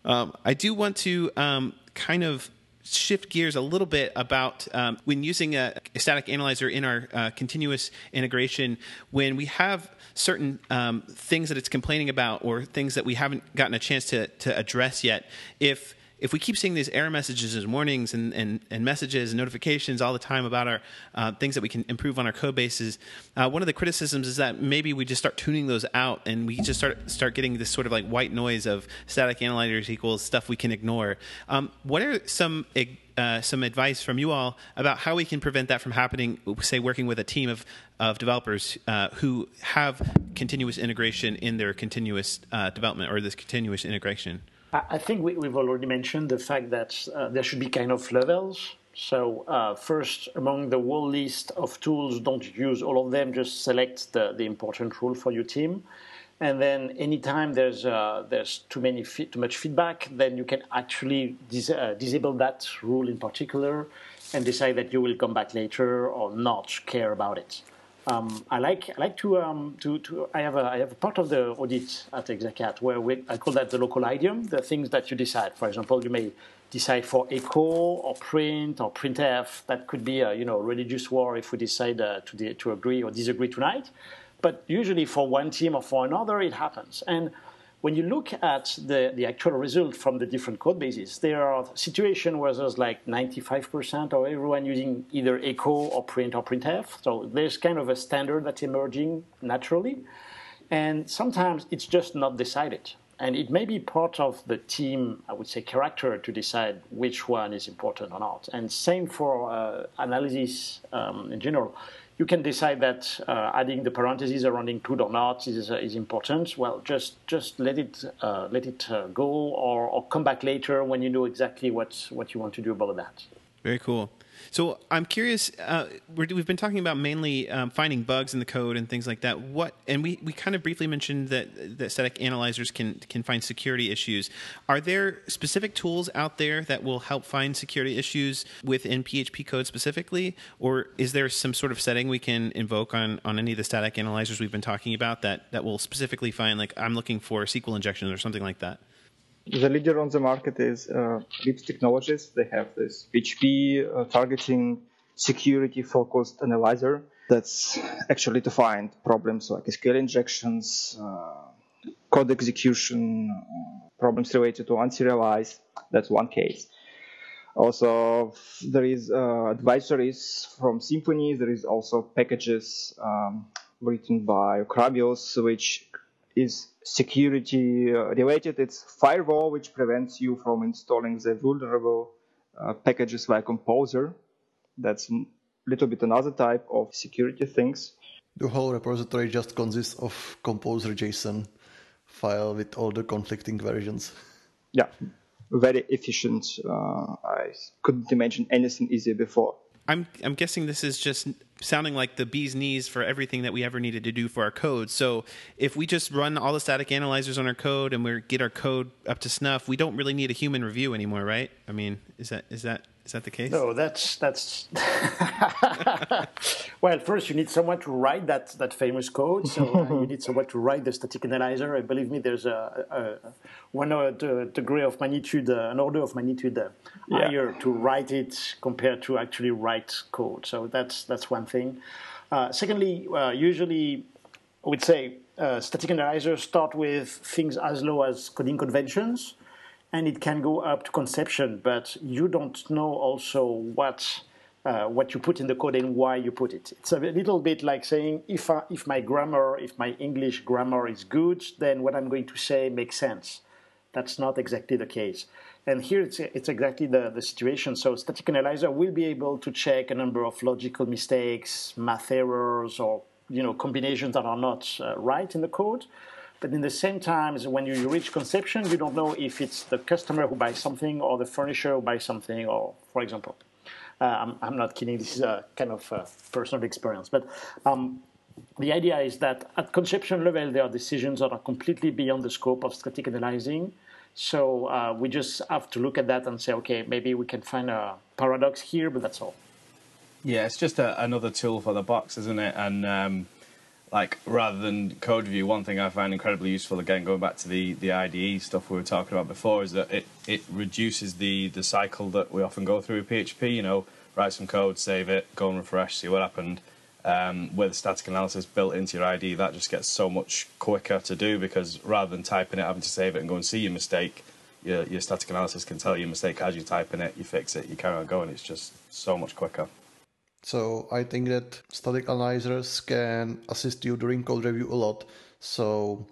Um, I do want to um, kind of shift gears a little bit about um, when using a, a, static analyzer in our uh, continuous integration, when we have certain um, things that it's complaining about or things that we haven't gotten a chance to, to address yet, if if we keep seeing these error messages and warnings and, and, and messages and notifications all the time about our uh, things that we can improve on our code bases, uh, one of the criticisms is that maybe we just start tuning those out and we just start start getting this sort of like white noise of static analyzers equals stuff we can ignore. Um, what are some uh, some advice from you all about how we can prevent that from happening, say, working with a team of, of developers uh, who have continuous integration in their continuous uh, development or this continuous integration? I think we, have already mentioned the fact that uh, there should be kind of levels. So uh, first, among the whole list of tools, don't use all of them. Just select the, the important rule for your team. And then anytime there's uh, there's too many too much feedback, then you can actually dis- uh, disable that rule in particular, and decide that you will come back later or not care about it. Um, I like I like to, um, to to I have a I have a part of the audit at Exakat where we, I call that the local idiom, the things that you decide. For example, you may decide for echo or print or printf. That could be a you know religious war if we decide uh, to de- to agree or disagree tonight. But usually for one team or for another, it happens and when you look at the, the actual result from the different code bases, there are situations where there's like 95% of everyone using either echo or print or printf. So there's kind of a standard that's emerging naturally. And sometimes it's just not decided. And it may be part of the team, I would say, character to decide which one is important or not. And same for uh, analysis um, in general you can decide that uh, adding the parentheses around include or not is, is important. Well, just just let it uh, let it uh, go, or, or come back later when you know exactly what what you want to do about that. Very cool. So I'm curious. Uh, we have been talking about mainly um, finding bugs in the code and things like that. What and we, we kind of briefly mentioned that that static analyzers can can find security issues. Are there specific tools out there that will help find security issues within PHP code specifically, or is there some sort of setting we can invoke on on any of the static analyzers we've been talking about that that will specifically find like I'm looking for SQL injections or something like that? The leader on the market is uh, RIPS Technologies. They have this PHP uh, targeting security focused analyzer that's actually to find problems like SQL injections, uh, code execution uh, problems related to unserialized. That's one case. Also, there is uh, advisories from Symfony. There is also packages um, written by Ocrabius, which is security uh, related. It's firewall, which prevents you from installing the vulnerable uh, packages like Composer. That's a little bit another type of security things. The whole repository just consists of Composer JSON file with all the conflicting versions. Yeah, very efficient. Uh, I couldn't imagine anything easier before. I'm I'm guessing this is just sounding like the bee's knees for everything that we ever needed to do for our code. So if we just run all the static analyzers on our code and we get our code up to snuff, we don't really need a human review anymore, right? I mean, is that is that is that the case? No, that's that's. well, first you need someone to write that that famous code. So uh, you need someone to write the static analyzer. And believe me, there's a, a, one degree of magnitude, uh, an order of magnitude uh, yeah. higher to write it compared to actually write code. So that's that's one thing. Uh, secondly, uh, usually I would say uh, static analyzers start with things as low as coding conventions and it can go up to conception, but you don't know also what uh, what you put in the code and why you put it. It's a little bit like saying if I, if my grammar, if my English grammar is good, then what I'm going to say makes sense. That's not exactly the case. And here it's, it's exactly the, the situation. So static analyzer will be able to check a number of logical mistakes, math errors, or you know combinations that are not uh, right in the code. But in the same time, when you reach conception, you don't know if it's the customer who buys something or the furnisher who buys something, or for example. Uh, I'm, I'm, not kidding. This is a kind of a personal experience. But um, the idea is that at conception level, there are decisions that are completely beyond the scope of static analyzing. So uh, we just have to look at that and say, okay, maybe we can find a paradox here, but that's all. Yeah, it's just a, another tool for the box, isn't it? And um, like rather than code review, one thing I find incredibly useful again, going back to the the IDE stuff we were talking about before, is that it it reduces the the cycle that we often go through with PHP. You know, write some code, save it, go and refresh, see what happened. Um, with static analysis built into your IDE, that just gets so much quicker to do because rather than typing it, having to save it and go and see your mistake, your, your static analysis can tell you your mistake as you type in it, you fix it, you carry on going. It's just so much quicker. So I think that static analyzers can assist you during code review a lot. So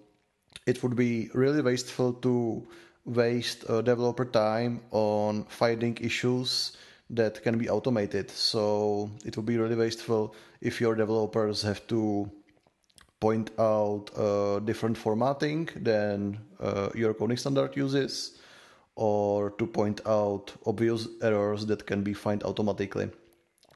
it would be really wasteful to waste uh, developer time on finding issues that can be automated. So it would be really wasteful if your developers have to point out uh, different formatting than uh, your coding standard uses or to point out obvious errors that can be found automatically.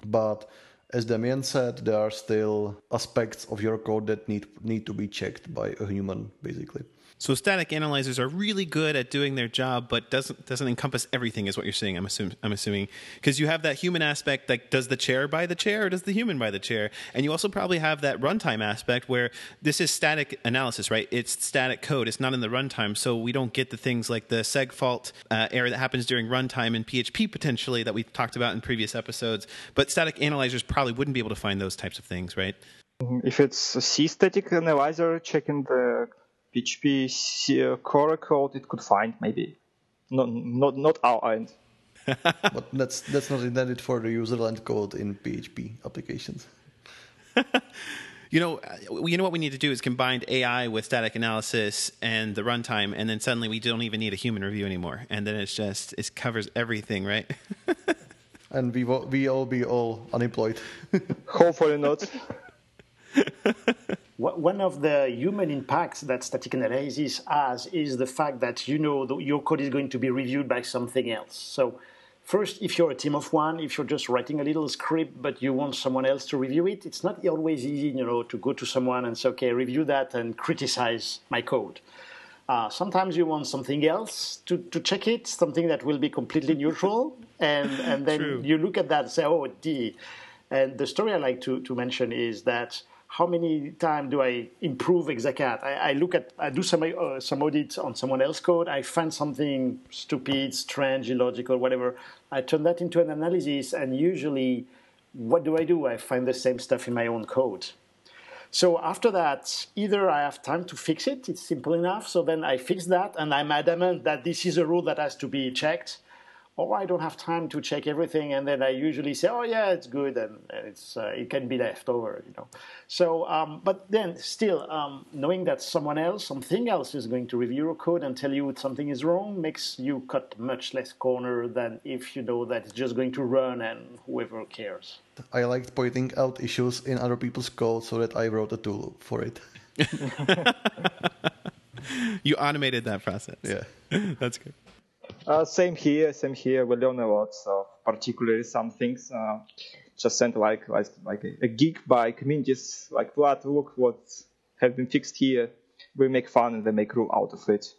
But as Damien said, there are still aspects of your code that need need to be checked by a human, basically. So static analyzers are really good at doing their job, but doesn't doesn't encompass everything, is what you're saying. I'm assuming. I'm assuming because you have that human aspect. Like, does the chair buy the chair, or does the human buy the chair? And you also probably have that runtime aspect where this is static analysis, right? It's static code. It's not in the runtime, so we don't get the things like the segfault uh, error that happens during runtime in PHP potentially that we've talked about in previous episodes. But static analyzers probably wouldn't be able to find those types of things, right? If it's a C static analyzer checking the PHP core code it could find maybe. Not not not our end. but that's that's not intended for the userland code in PHP applications. you know, uh, you know what we need to do is combine AI with static analysis and the runtime, and then suddenly we don't even need a human review anymore, and then it's just it covers everything, right? and we will, we all be all unemployed. Hopefully not. One of the human impacts that static analysis has is the fact that you know your code is going to be reviewed by something else. So, first, if you're a team of one, if you're just writing a little script but you want someone else to review it, it's not always easy, you know, to go to someone and say, "Okay, review that and criticize my code." Uh, sometimes you want something else to, to check it, something that will be completely neutral, and and then True. you look at that and say, "Oh, D." And the story I like to to mention is that how many times do I improve Exakat? I, I look at, I do some uh, some audits on someone else's code. I find something stupid, strange, illogical, whatever. I turn that into an analysis, and usually, what do I do? I find the same stuff in my own code. So after that, either I have time to fix it, it's simple enough. So then I fix that and I'm adamant that this is a rule that has to be checked or I don't have time to check everything, and then I usually say, "Oh yeah, it's good," and it's uh, it can be left over, you know. So, um, but then still, um, knowing that someone else, something else, is going to review your code and tell you something is wrong makes you cut much less corner than if you know that it's just going to run and whoever cares. I liked pointing out issues in other people's code, so that I wrote a tool for it. you automated that process. Yeah, that's good. Uh, same here, same here. We learn a lot. So particularly some things uh, just sent like like like a, a geek by communities like what look what have been fixed here. We make fun and they make rule out of it.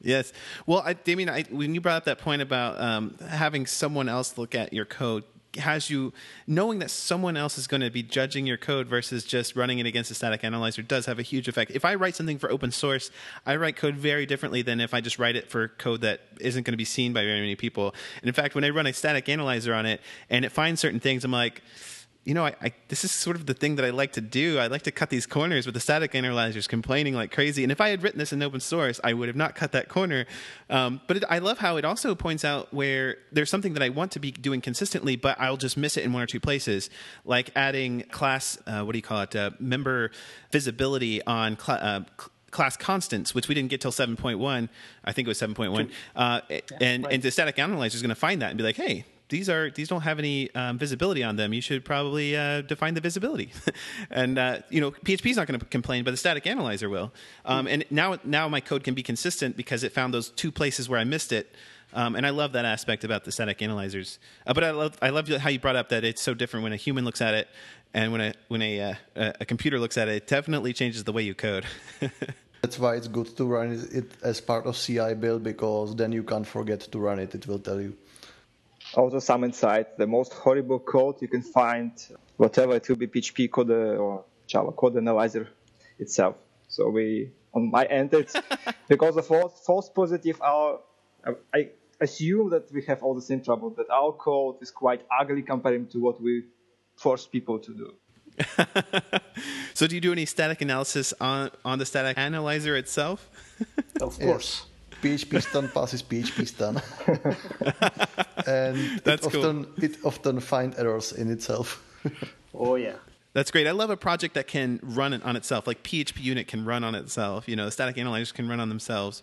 Yes. Well, I, Damien, I, when you brought up that point about um, having someone else look at your code, has you knowing that someone else is going to be judging your code versus just running it against a static analyzer does have a huge effect. If I write something for open source, I write code very differently than if I just write it for code that isn't going to be seen by very many people. And in fact, when I run a static analyzer on it and it finds certain things, I'm like, you know, I, I, this is sort of the thing that I like to do. I like to cut these corners with the static analyzers complaining like crazy. And if I had written this in open source, I would have not cut that corner. Um, but it, I love how it also points out where there's something that I want to be doing consistently, but I'll just miss it in one or two places, like adding class, uh, what do you call it, uh, member visibility on cl- uh, class constants, which we didn't get till 7.1. I think it was 7.1. Uh, and, right. and the static analyzer is going to find that and be like, hey, these are these don't have any um, visibility on them. You should probably uh, define the visibility. and uh, you know, PHP is not going to complain, but the static analyzer will. Um, and now now my code can be consistent because it found those two places where I missed it. Um, and I love that aspect about the static analyzers. Uh, but I love I love how you brought up that it's so different when a human looks at it and when a when a uh, a computer looks at it. It definitely changes the way you code. That's why it's good to run it as part of CI build because then you can't forget to run it. It will tell you. Also, some insight: the most horrible code you can find, whatever it will be PHP code uh, or Java code analyzer itself. So we, on my end, it's because of false, false positive. Our, I assume that we have all the same trouble. That our code is quite ugly compared to what we force people to do. so, do you do any static analysis on on the static analyzer itself? of course. PHP Stan passes PHP Stan. And That's it often cool. it often finds errors in itself. oh yeah. That's great. I love a project that can run it on itself, like PHP unit can run on itself. You know, static analyzers can run on themselves.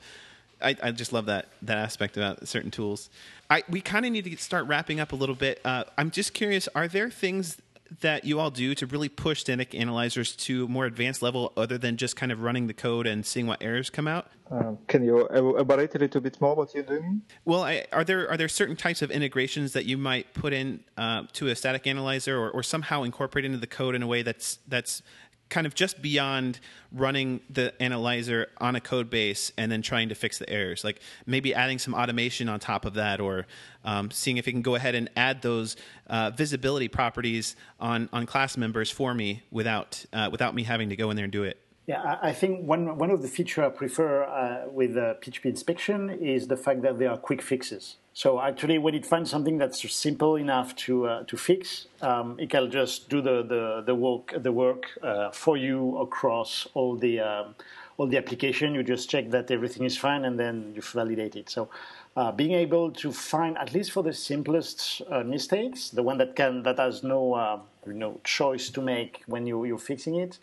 I, I just love that that aspect about certain tools. I we kind of need to start wrapping up a little bit. Uh, I'm just curious: are there things that you all do to really push static analyzers to a more advanced level other than just kind of running the code and seeing what errors come out? Um, can you elaborate a little bit more what you're doing? Well, I, are there are there certain types of integrations that you might put in uh, to a static analyzer or, or somehow incorporate into the code in a way that's that's kind of just beyond running the analyzer on a code base and then trying to fix the errors like maybe adding some automation on top of that or um, seeing if it can go ahead and add those uh, visibility properties on on class members for me without uh, without me having to go in there and do it yeah, I think one, one of the features I prefer uh, with uh, PHP inspection is the fact that there are quick fixes. So actually, when it finds something that's simple enough to uh, to fix, um, it can just do the the, the work the work uh, for you across all the um, all the application. You just check that everything is fine, and then you validate it. So. Uh, being able to find at least for the simplest uh, mistakes, the one that can that has no no choice to make when you you're fixing it,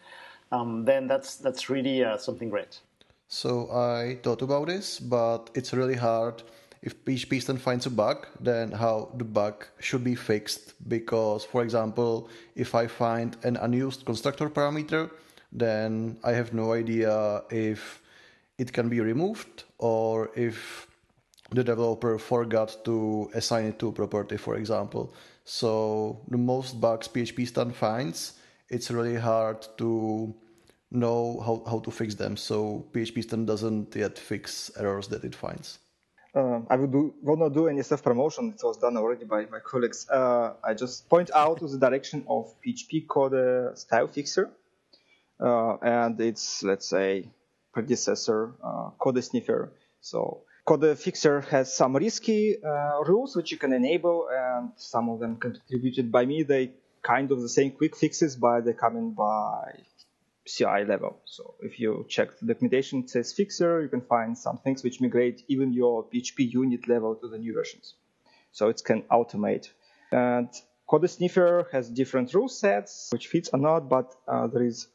um, then that's that's really uh, something great. So I thought about this, but it's really hard. If PHP finds a bug, then how the bug should be fixed. Because, for example, if I find an unused constructor parameter, then I have no idea if it can be removed or if the developer forgot to assign it to a property, for example. So the most bugs PHP Stan finds, it's really hard to know how, how to fix them. So PHP Stan doesn't yet fix errors that it finds. Uh, I will, do, will not do any self promotion. It was done already by my colleagues. Uh, I just point out the direction of PHP code uh, style fixer uh, and its, let's say, predecessor, uh, code sniffer. So code fixer has some risky uh, rules which you can enable, and some of them contributed by me. They kind of the same quick fixes, but they come in by CI level. So if you check the documentation, it says fixer, you can find some things which migrate even your PHP unit level to the new versions. So it can automate. And Code Sniffer has different rule sets, which fits or not, but uh, there is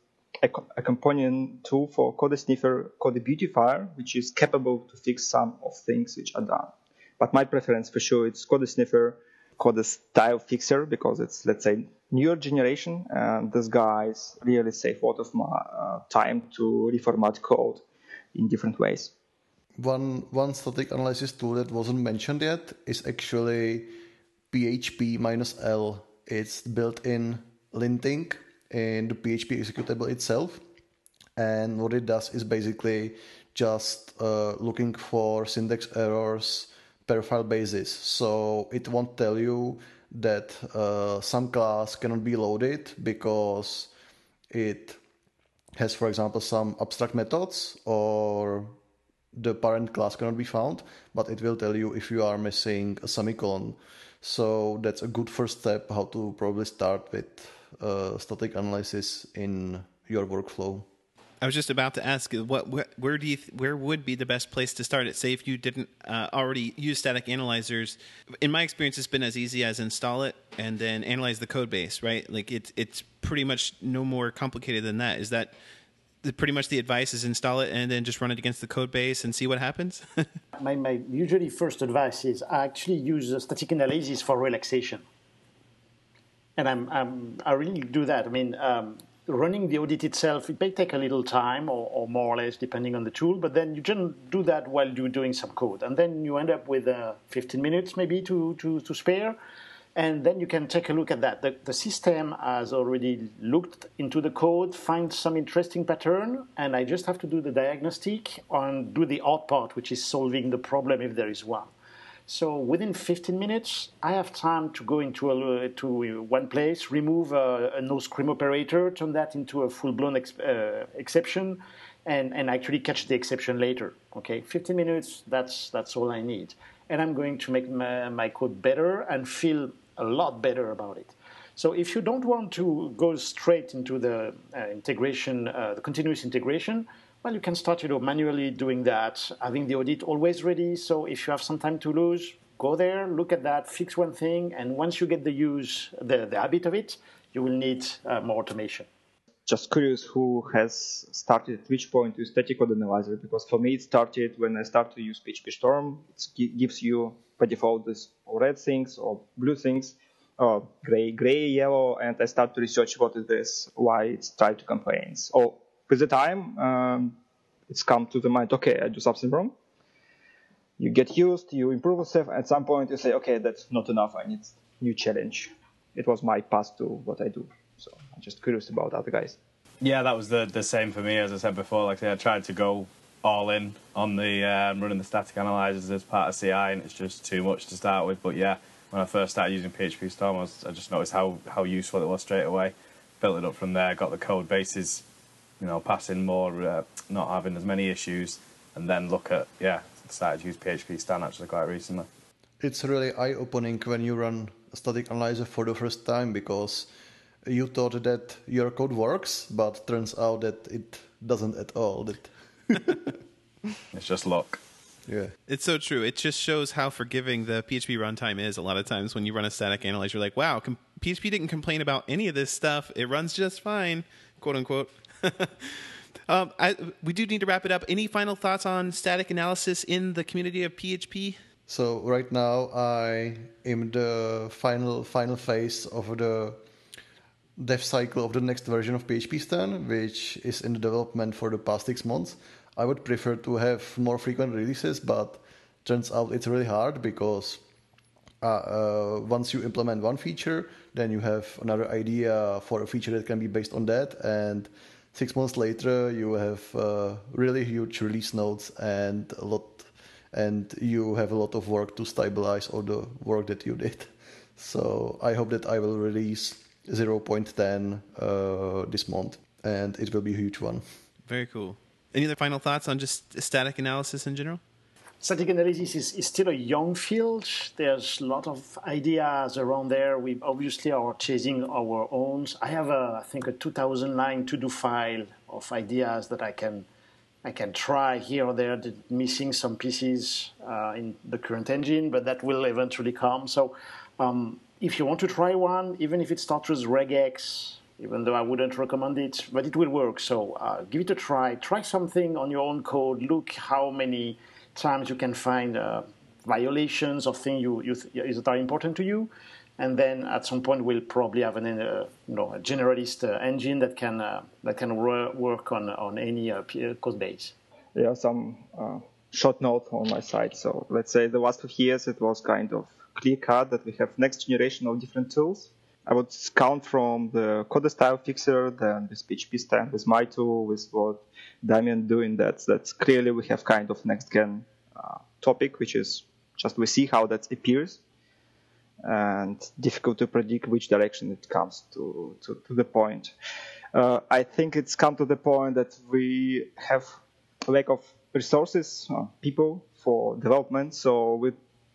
a, a, component tool for Code Sniffer, Code Beautifier, which is capable to fix some of things which are done. But my preference for sure it's Code Sniffer, Code Style Fixer, because it's, let's say, newer generation, and these guys really save a lot of my uh, time to reformat code in different ways. One one static analysis tool that wasn't mentioned yet is actually PHP minus L. It's built in linting in the PHP executable itself, and what it does is basically just uh, looking for syntax errors per file basis. So it won't tell you that uh, some class cannot be loaded because it has, for example, some abstract methods or the parent class cannot be found, but it will tell you if you are missing a semicolon. So that's a good first step how to probably start with uh, static analysis in your workflow. I was just about to ask what, where do you where would be the best place to start it? Say if you didn't uh, already use static analyzers. In my experience, it's been as easy as install it and then analyze the code base. Right, like it's it's pretty much no more complicated than that. Is that the, pretty much the advice? Is install it and then just run it against the code base and see what happens. my my usually first advice is I actually use static analysis for relaxation, and I'm, I'm I really do that. I mean. Um, running the audit itself, it may take a little time or, or, more or less depending on the tool, but then you can do that while you're doing some code. And then you end up with uh, 15 minutes maybe to, to, to, spare. And then you can take a look at that. The, the, system has already looked into the code, find some interesting pattern, and I just have to do the diagnostic and do the hard part, which is solving the problem if there is one. So within 15 minutes, I have time to go into a, to one place, remove a, a no scream operator, turn that into a full-blown ex, uh, exception, and, and actually catch the exception later. Okay, 15 minutes, that's, that's all I need. And I'm going to make my, my code better and feel a lot better about it. So if you don't want to go straight into the uh, integration, uh, the continuous integration, well, you can start, you know, manually doing that, having the audit always ready. So if you have some time to lose, go there, look at that, fix one thing, and once you get the use, the, the habit of it, you will need uh, more automation. Just curious who has started at which point with static code analyzer because for me it started when I started to use PHP Storm. It gives you by default this red things or blue things, or gray, gray, yellow, and I start to research what is this, why it's tied to complaints. Or with the time, um, it's come to the mind, okay, I do something wrong. You get used, you improve yourself. At some point, you say, okay, that's not enough. I need new challenge. It was my path to what I do. So I'm just curious about other guys. Yeah, that was the the same for me. As I said before, like I tried to go all in on the um, running the static analyzers as part of CI, and it's just too much to start with. But yeah, when I first started using PHP Storm, I, was, I just noticed how how useful it was straight away. Built it up from there, got the code bases you know, passing more, uh, not having as many issues, and then look at yeah, started to use PHP Stan actually quite recently. It's really eye-opening when you run a static analyzer for the first time because you thought that your code works, but turns out that it doesn't at all. That it's just luck. Yeah. It's so true. It just shows how forgiving the PHP runtime is. A lot of times when you run a static analyzer, you're like, wow, com- PHP didn't complain about any of this stuff. It runs just fine, quote unquote. um, I, we do need to wrap it up. Any final thoughts on static analysis in the community of PHP? So right now I am the final final phase of the dev cycle of the next version of PHP Stan, which is in the development for the past six months. I would prefer to have more frequent releases, but turns out it's really hard because uh, uh, once you implement one feature, then you have another idea for a feature that can be based on that, and six months later you have uh, really huge release notes and a lot and you have a lot of work to stabilize all the work that you did. So i hope that i will release 0.10 uh, this month and it will be a huge one. Very cool. Any other final thoughts on just static analysis in general static analysis is, is, still a young field. There's a lot of ideas around there. We obviously are chasing our own. I have, a, I think, a 2009 to-do file of ideas that I can I can try here or there, missing some pieces uh, in the current engine, but that will eventually come. So um, if you want to try one, even if it starts with regex, even though I wouldn't recommend it, but it will work. So uh, give it a try. Try something on your own code. Look how many times you can find uh, violations of things you, you th- that are important to you. And then at some point we'll probably have an, uh, you know, a generalist uh, engine that can uh, that can work on on any uh, code base. Yeah, some short note on my side. So let's say the last few years it was kind of clear cut that we have next generation of different tools. I would count from the code style fixer, then with PHP Stan, with my tool, with what Damien doing. That that's clearly we have kind of next gen uh, topic, which is just we see how that appears, and difficult to predict which direction it comes to to, to the point. Uh, I think it's come to the point that we have lack of resources, uh, people for development. So we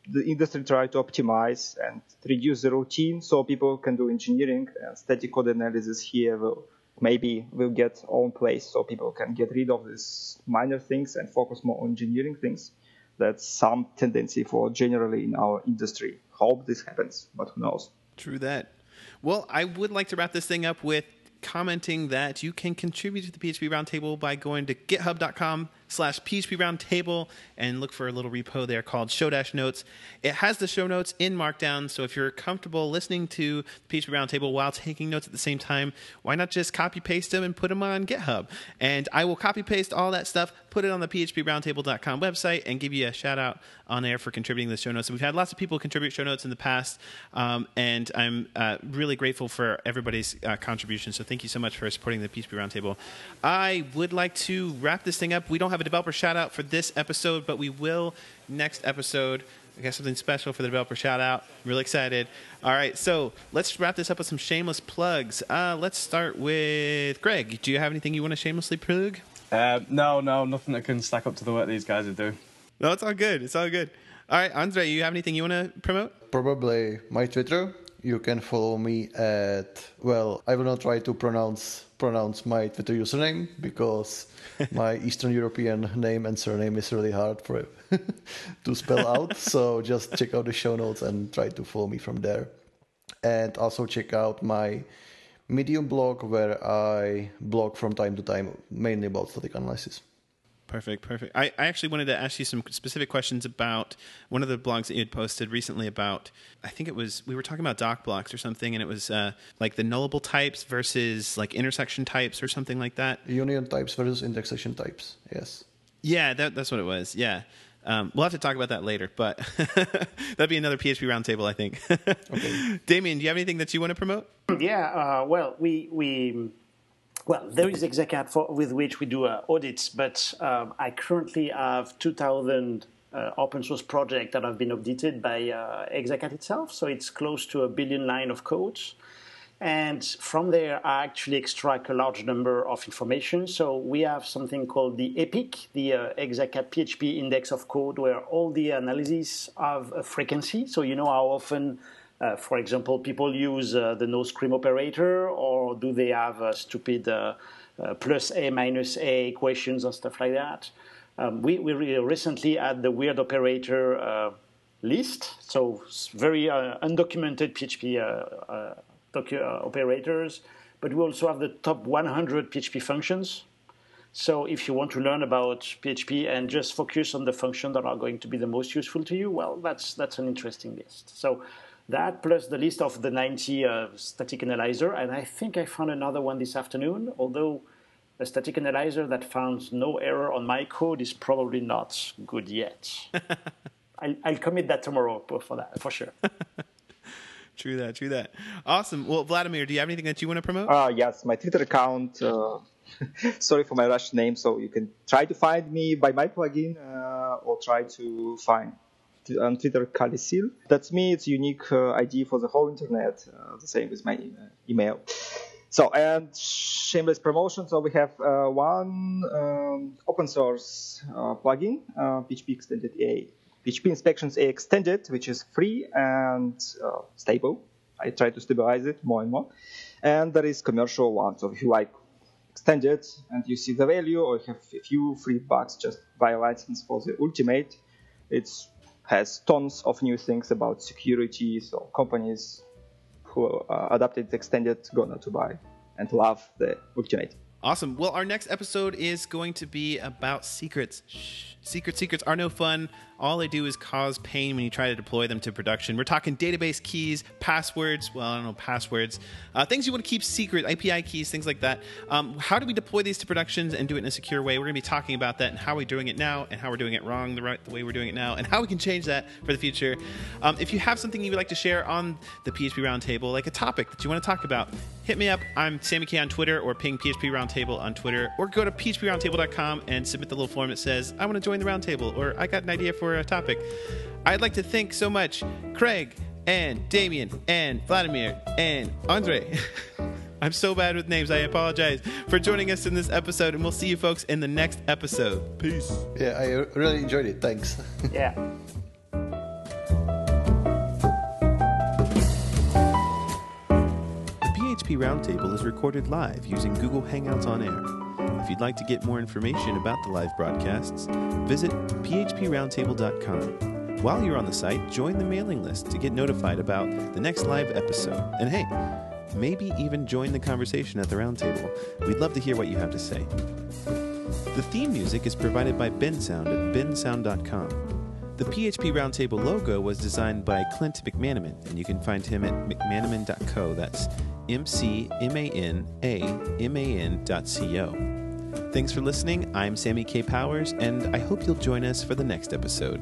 the industry try to optimize and reduce the routine so people can do engineering and static code analysis here will maybe will get own place so people can get rid of these minor things and focus more on engineering things. That's some tendency for generally in our industry. Hope this happens but who knows? True that. Well i would like to wrap this thing up with commenting that you can contribute to the php roundtable by going to github.com slash PHP Roundtable and look for a little repo there called Show Dash Notes. It has the show notes in Markdown, so if you're comfortable listening to the PHP Roundtable while taking notes at the same time, why not just copy paste them and put them on GitHub? And I will copy paste all that stuff, put it on the phproundtable.com website, and give you a shout out on there for contributing the show notes. And we've had lots of people contribute show notes in the past, um, and I'm uh, really grateful for everybody's uh, contribution. So thank you so much for supporting the PHP Roundtable. I would like to wrap this thing up. We don't have a developer shout out for this episode, but we will next episode. I got something special for the developer shout out. I'm really excited. All right, so let's wrap this up with some shameless plugs. Uh, let's start with Greg. Do you have anything you want to shamelessly plug? Uh, no, no, nothing that can stack up to the work these guys are doing. No, it's all good. It's all good. All right, Andre, you have anything you want to promote? Probably my Twitter. You can follow me at well, I will not try to pronounce pronounce my Twitter username because my Eastern European name and surname is really hard for to spell out. so just check out the show notes and try to follow me from there. And also check out my Medium blog where I blog from time to time, mainly about static analysis. Perfect, perfect. I, I actually wanted to ask you some specific questions about one of the blogs that you had posted recently about, I think it was, we were talking about doc blocks or something, and it was uh, like the nullable types versus like intersection types or something like that. Union types versus intersection types, yes. Yeah, that, that's what it was. Yeah. Um, we'll have to talk about that later, but that'd be another PHP roundtable, I think. okay. Damien, do you have anything that you want to promote? Yeah, uh, well, we, we well, there is Exakat for, with which we do uh, audits, but um, I currently have 2,000 uh, open source projects that have been audited by uh, itself. So it's close to a billion line of codes. And from there, I actually extract a large number of information. So we have something called the EPIC, the uh, PHP index of code, where all the analyses have a frequency. So you know how often uh, for example, people use uh, the no scream operator, or do they have uh, stupid uh, uh, plus a minus a equations and stuff like that? Um, we, we recently had the weird operator list, so very undocumented PHP operators, but we also have the top 100 PHP functions. So if you want to learn about PHP and just focus on the functions that are going to be the most useful to you, well, that's that's an interesting list. So that plus the list of the 90 uh, static analyzer, and I think I found another one this afternoon, although a static analyzer that found no error on my code is probably not good yet. I'll, I'll, commit that tomorrow for that, for sure. true that, true that. Awesome. Well, Vladimir, do you have anything that you want to promote? Uh, yes, my Twitter account. Uh, sorry for my Russian name, so you can try to find me by my plugin uh, or try to find on Twitter kalessil. That's me. It's unique uh, ID for the whole internet. Uh, the same with my uh, email. So and shameless promotion. So we have uh, one um, open source uh, plugin, uh, PHP Extended A, PHP Inspections EA Extended, which is free and stable. I try to stabilize it more and more. And there is commercial one. So if you like extended and you see the value, or you have a few free bucks just buy a license for the Ultimate, it has tons of new things about security. So companies who uh, adopted extended gonna to buy and love the ultimate. Awesome. Well, our next episode is going to be about secrets. Shh. Secret secrets are no fun. All they do is cause pain when you try to deploy them to production. We're talking database keys, passwords. Well, I don't know, passwords. Uh, things you want to keep secret, API keys, things like that. Um, how do we deploy these to productions and do it in a secure way? We're going to be talking about that and how we're doing it now and how we're doing it wrong the, right, the way we're doing it now and how we can change that for the future. Um, if you have something you would like to share on the PHP Roundtable, like a topic that you want to talk about, hit me up. I'm Sammy Kaye on Twitter or ping PHP Roundtable on Twitter or go to phproundtable.com and submit the little form that says, I want to join the roundtable or I got an idea for a topic. I'd like to thank so much Craig and Damien and Vladimir and Andre. I'm so bad with names. I apologize for joining us in this episode, and we'll see you folks in the next episode. Peace. Yeah, I really enjoyed it. Thanks. Yeah. The PHP Roundtable is recorded live using Google Hangouts on Air. If you'd like to get more information about the live broadcasts, visit phproundtable.com. While you're on the site, join the mailing list to get notified about the next live episode. And hey, maybe even join the conversation at the roundtable. We'd love to hear what you have to say. The theme music is provided by Bensound at bensound.com. The PHP Roundtable logo was designed by Clint McManaman, and you can find him at mcmanaman.co. That's M C M A N A M A N dot C O. Thanks for listening. I'm Sammy Kaye Powers, and I hope you'll join us for the next episode.